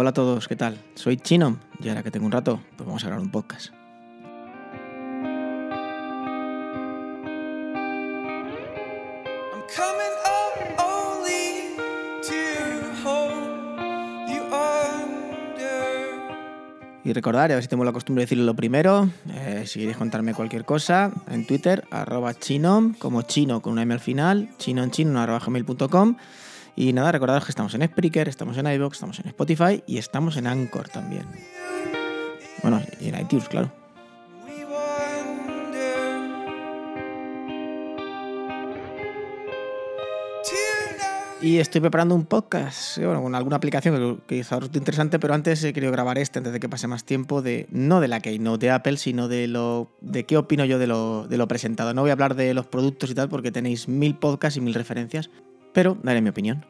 hola a todos, ¿qué tal? Soy Chino y ahora que tengo un rato, pues vamos a grabar un podcast. Y recordar, a ver si tengo la costumbre de decirlo lo primero, eh, si queréis contarme cualquier cosa, en Twitter, arroba chinom, como chino con una M al final, chino en chino, arroba gmail.com. Y nada, recordaros que estamos en Spreaker, estamos en iVoox, estamos en Spotify y estamos en Anchor también. Bueno, y en iTunes, claro. Y estoy preparando un podcast, eh, bueno, con alguna aplicación que- que resulte interesante, pero antes he querido grabar este antes de que pase más tiempo, de no de la Keynote de Apple, sino de lo de qué opino yo de lo, de lo presentado. No voy a hablar de los productos y tal, porque tenéis mil podcasts y mil referencias, pero daré mi opinión.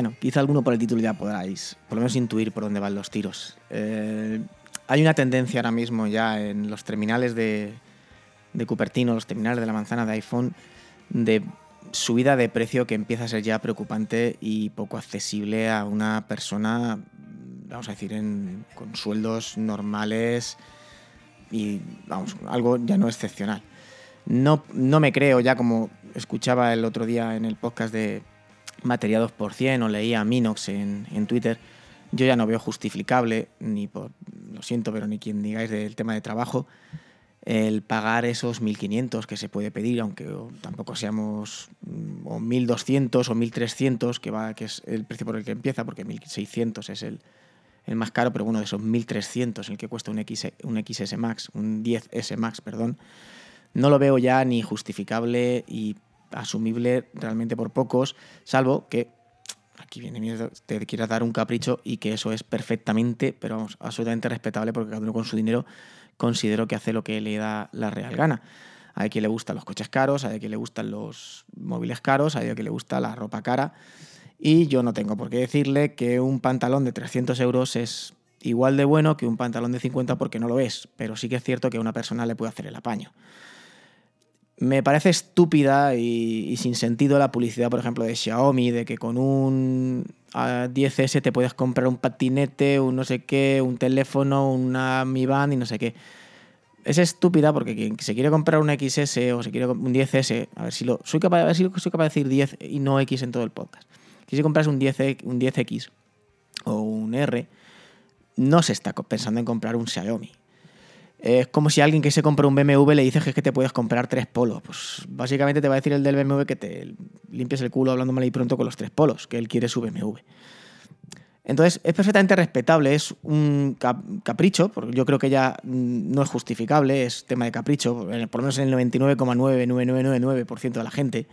Bueno, quizá alguno por el título ya podáis, por lo menos intuir por dónde van los tiros. Eh, hay una tendencia ahora mismo ya en los terminales de, de Cupertino, los terminales de la manzana de iPhone, de subida de precio que empieza a ser ya preocupante y poco accesible a una persona, vamos a decir, en- con sueldos normales y, vamos, algo ya no excepcional. No, no me creo ya como escuchaba el otro día en el podcast de Materia 2% o leía Minox en, en Twitter, yo ya no veo justificable, ni por, lo siento, pero ni quien digáis del tema de trabajo, el pagar esos 1.500 que se puede pedir, aunque tampoco seamos mm, o 1.200 o 1.300, que, va, que es el precio por el que empieza, porque 1.600 es el, el más caro, pero bueno, de esos 1.300, el que cuesta un, X, un XS Max, un 10S Max, perdón, no lo veo ya ni justificable y asumible realmente por pocos, salvo que aquí viene miedo, te quieras dar un capricho y que eso es perfectamente, pero vamos, absolutamente respetable porque cada uno con su dinero considero que hace lo que le da la real gana. Hay quien le gustan los coches caros, hay quien le gustan los móviles caros, hay quien le gusta la ropa cara. Y yo no tengo por qué decirle que un pantalón de 300 euros es igual de bueno que un pantalón de 50 porque no lo es, pero sí que es cierto que a una persona le puede hacer el apaño. Me parece estúpida y, sin sentido la publicidad, por ejemplo, de Xiaomi, de que con un ah, 10S te puedes comprar un patinete, un no sé qué, un teléfono, una Mi Band y no sé qué. Es estúpida porque quien se quiere comprar un XS o se quiere un 10S, a ver si lo soy capaz, a ver si soy capaz de decir 10 y no X en todo el podcast. Si se compras un 10 un 10X o un R, no se está pensando en comprar un Xiaomi. Es como si alguien que se compra un BMW le dices que es que te puedes comprar tres polos. Pues básicamente te va a decir el del BMW que te limpies el culo hablando mal y pronto con los tres polos, que él quiere su BMW. Entonces, es perfectamente respetable, es un cap- capricho, porque yo creo que ya mm, no es justificable, es tema de capricho, eh, por lo menos en el 99,99999% de la gente,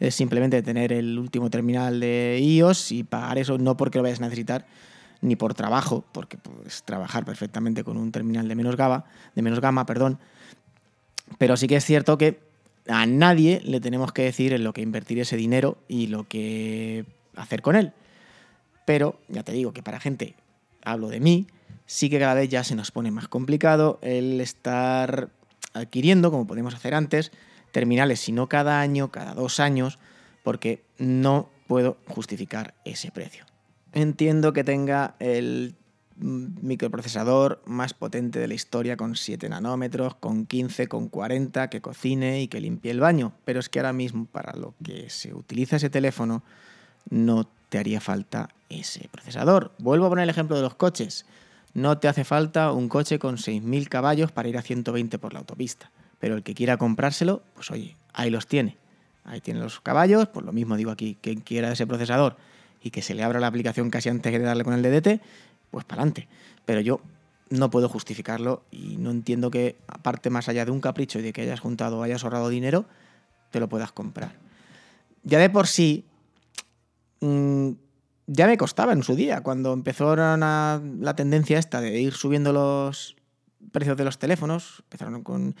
es simplemente tener el último terminal de iOS y pagar eso no porque lo vayas a necesitar, ni por trabajo, porque puedes trabajar perfectamente con un terminal de menos gama, de menos gama, perdón. Pero sí que es cierto que a nadie le tenemos que decir en lo que invertir ese dinero y lo que hacer con él. Pero ya te digo que para gente, hablo de mí, sí que cada vez ya se nos pone más complicado el estar adquiriendo, como podemos hacer antes, terminales, si no cada año, cada dos años, porque no puedo justificar ese precio. Entiendo que tenga el microprocesador más potente de la historia con 7 nanómetros, con 15, con 40, que cocine y que limpie el baño, pero es que ahora mismo para lo que se utiliza ese teléfono no te haría falta ese procesador. Vuelvo a poner el ejemplo de los coches. No te hace falta un coche con 6.000 caballos para ir a 120 por la autopista. Pero el que quiera comprárselo, pues oye, ahí los tiene. Ahí tiene los caballos, pues lo mismo digo aquí, quien quiera ese procesador y que se le abra la aplicación casi antes de darle con el DDT, pues para adelante. Pero yo no puedo justificarlo y no entiendo que, aparte más allá de un capricho y de que hayas juntado o hayas ahorrado dinero, te lo puedas comprar. Ya de por sí, mm, ya me costaba en su día, cuando empezaron a- la tendencia esta de ir subiendo los precios de los teléfonos, empezaron con...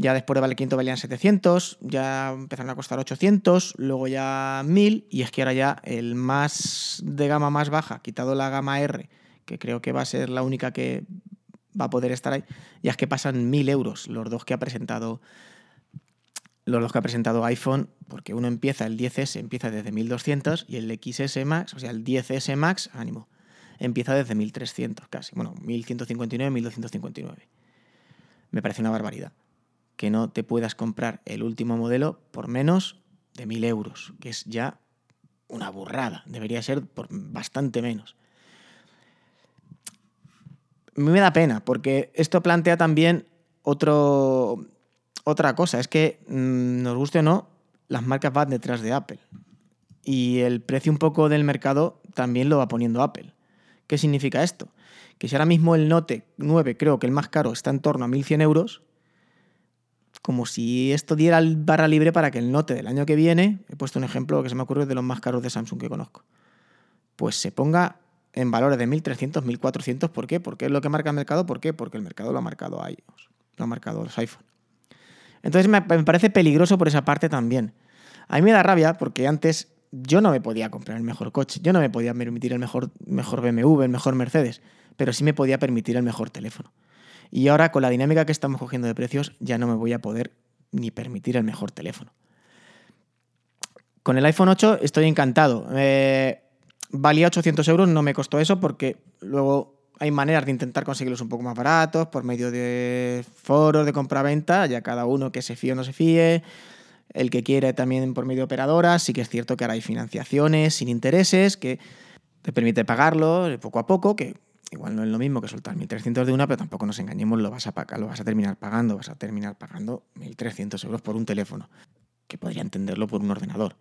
Ya después de vale 500 valían 700, ya empezaron a costar 800, luego ya 1000 y es que ahora ya el más de gama más baja, quitado la gama R, que creo que va a ser la única que va a poder estar ahí, ya es que pasan 1000 euros los dos que ha presentado los dos que ha presentado iPhone, porque uno empieza, el 10S empieza desde 1200 y el XS Max, o sea, el 10S Max, ánimo, empieza desde 1300 casi, bueno, 1159, 1259. Me parece una barbaridad que no te puedas comprar el último modelo por menos de 1000 euros, que es ya una burrada, debería ser por bastante menos. Me da pena, porque esto plantea también otro, otra cosa, es que mm, nos guste o no, las marcas van detrás de Apple. Y el precio un poco del mercado también lo va poniendo Apple. ¿Qué significa esto? Que si ahora mismo el Note 9, creo que el más caro, está en torno a 1.100 euros, como si esto diera barra libre para que el Note del año que viene, he puesto un ejemplo que se me ocurre de los más caros de Samsung que conozco, pues se ponga en valores de 1.300, 1.400. ¿Por qué? Porque es lo que marca el mercado. ¿Por qué? Porque el mercado lo ha marcado iOS, lo ha marcado los iPhone. Entonces me, me parece peligroso por esa parte también. A mí me da rabia porque antes yo no me podía comprar el mejor coche, yo no me podía permitir el mejor, mejor BMW, el mejor Mercedes, pero sí me podía permitir el mejor teléfono. Y ahora con la dinámica que estamos cogiendo de precios ya no me voy a poder ni permitir el mejor teléfono. Con el iPhone 8 estoy encantado. Eh, valía 800 euros, no me costó eso porque luego hay maneras de intentar conseguirlos un poco más baratos por medio de foros de compra-venta, ya cada uno que se fíe o no se fíe. El que quiere también por medio de operadoras. Sí que es cierto que ahora hay financiaciones sin intereses que te permite pagarlo poco a poco, que igual no es lo mismo que soltar 1.300 de una, pero tampoco nos engañemos, lo vas a lo vas a terminar pagando, vas a terminar pagando 1.300 euros por un teléfono, que podría entenderlo por un ordenador,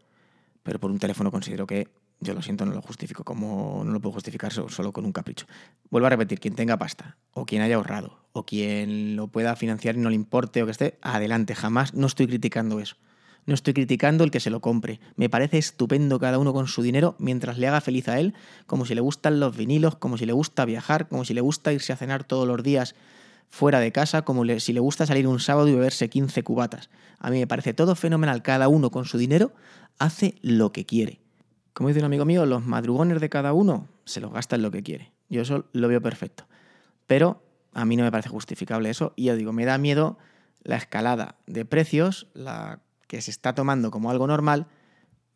pero por un teléfono considero que yo lo siento, no lo justifico como no lo puedo justificar so- solo con un capricho. Vuelvo a repetir, quien tenga pasta, o quien haya ahorrado, o quien lo pueda financiar y no le importe o que esté, adelante, jamás no estoy criticando eso. No estoy criticando el que se lo compre. Me parece estupendo cada uno con su dinero mientras le haga feliz a él, como si le gustan los vinilos, como si le gusta viajar, como si le gusta irse a cenar todos los días fuera de casa, como si le gusta salir un sábado y beberse 15 cubatas. A mí me parece todo fenomenal. Cada uno con su dinero hace lo que quiere. Como dice un amigo mío, los madrugones de cada uno se los gasta en lo que quiere. Yo eso lo veo perfecto. Pero a mí no me parece justificable eso. Y ya digo, me da miedo la escalada de precios, la que se está tomando como algo normal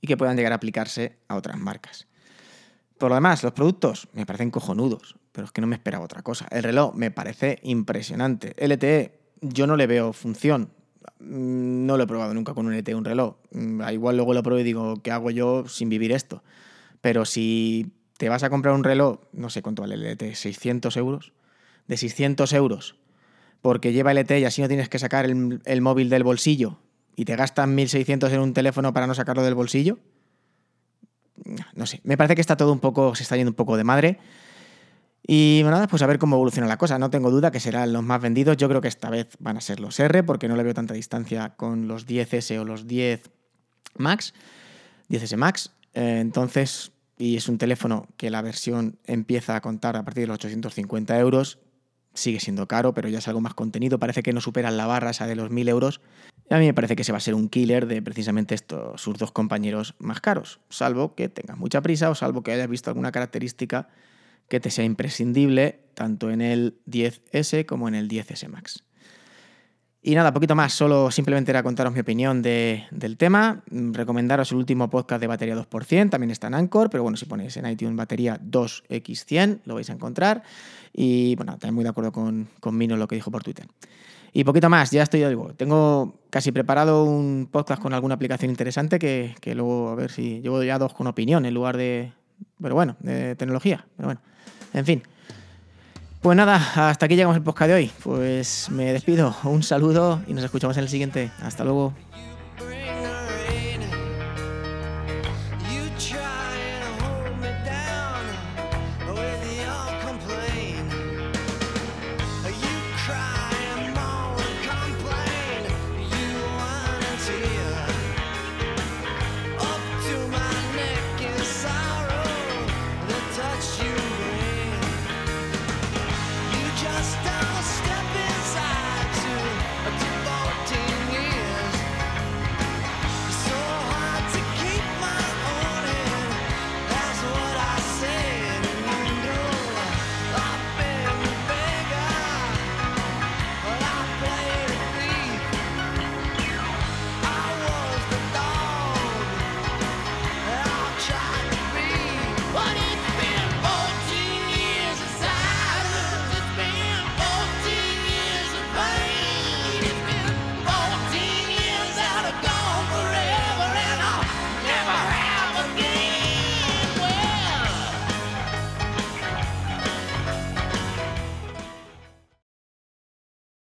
y que puedan llegar a aplicarse a otras marcas. Por lo demás, los productos me parecen cojonudos, pero es que no me esperaba otra cosa. El reloj me parece impresionante. LTE, yo no le veo función. Mm, No lo he probado nunca con un LTE, un reloj. Mm, Igual luego lo pruebo y digo, ¿qué hago yo sin vivir esto? Pero si te vas a comprar un reloj, no sé cuánto vale el LTE, 600 euros. De 600 euros, porque lleva LTE y así no tienes que sacar el, el móvil del bolsillo y te gastan 1.600 en un teléfono para no sacarlo del bolsillo. No sé, me parece que está todo un poco, se está yendo un poco de madre. Y bueno, nada, pues a ver cómo evoluciona la cosa. No tengo duda que serán los más vendidos. Yo creo que esta vez van a ser los R, porque no le veo tanta distancia con los 10S o los 10 Max, 10S Max. Eh, entonces, y es un teléfono que la versión empieza a contar a partir de los 850 euros. Sigue siendo caro, pero ya es algo más contenido. Parece que no superan la barra esa de los 1000 euros. A mí me parece que se va a ser un killer de precisamente estos, sus dos compañeros más caros. Salvo que tengas mucha prisa o salvo que hayas visto alguna característica que te sea imprescindible tanto en el 10S como en el 10S Max. Y nada, poquito más, solo simplemente era contaros mi opinión de- del tema, recomendaros el último podcast de batería 2%, también está en Anchor, pero bueno, si ponéis en iTunes batería 2X100 lo vais a encontrar. Y bueno, también muy de acuerdo con, con Mino lo que dijo por Twitter. Y poquito más, ya estoy, tengo casi preparado un podcast con alguna aplicación interesante que, que luego a ver si llevo ya dos con opinión en lugar de, pero bueno, de tecnología, pero bueno, en fin. Pues nada, hasta aquí llegamos el podcast de hoy. Pues me despido, un saludo y nos escuchamos en el siguiente. Hasta luego.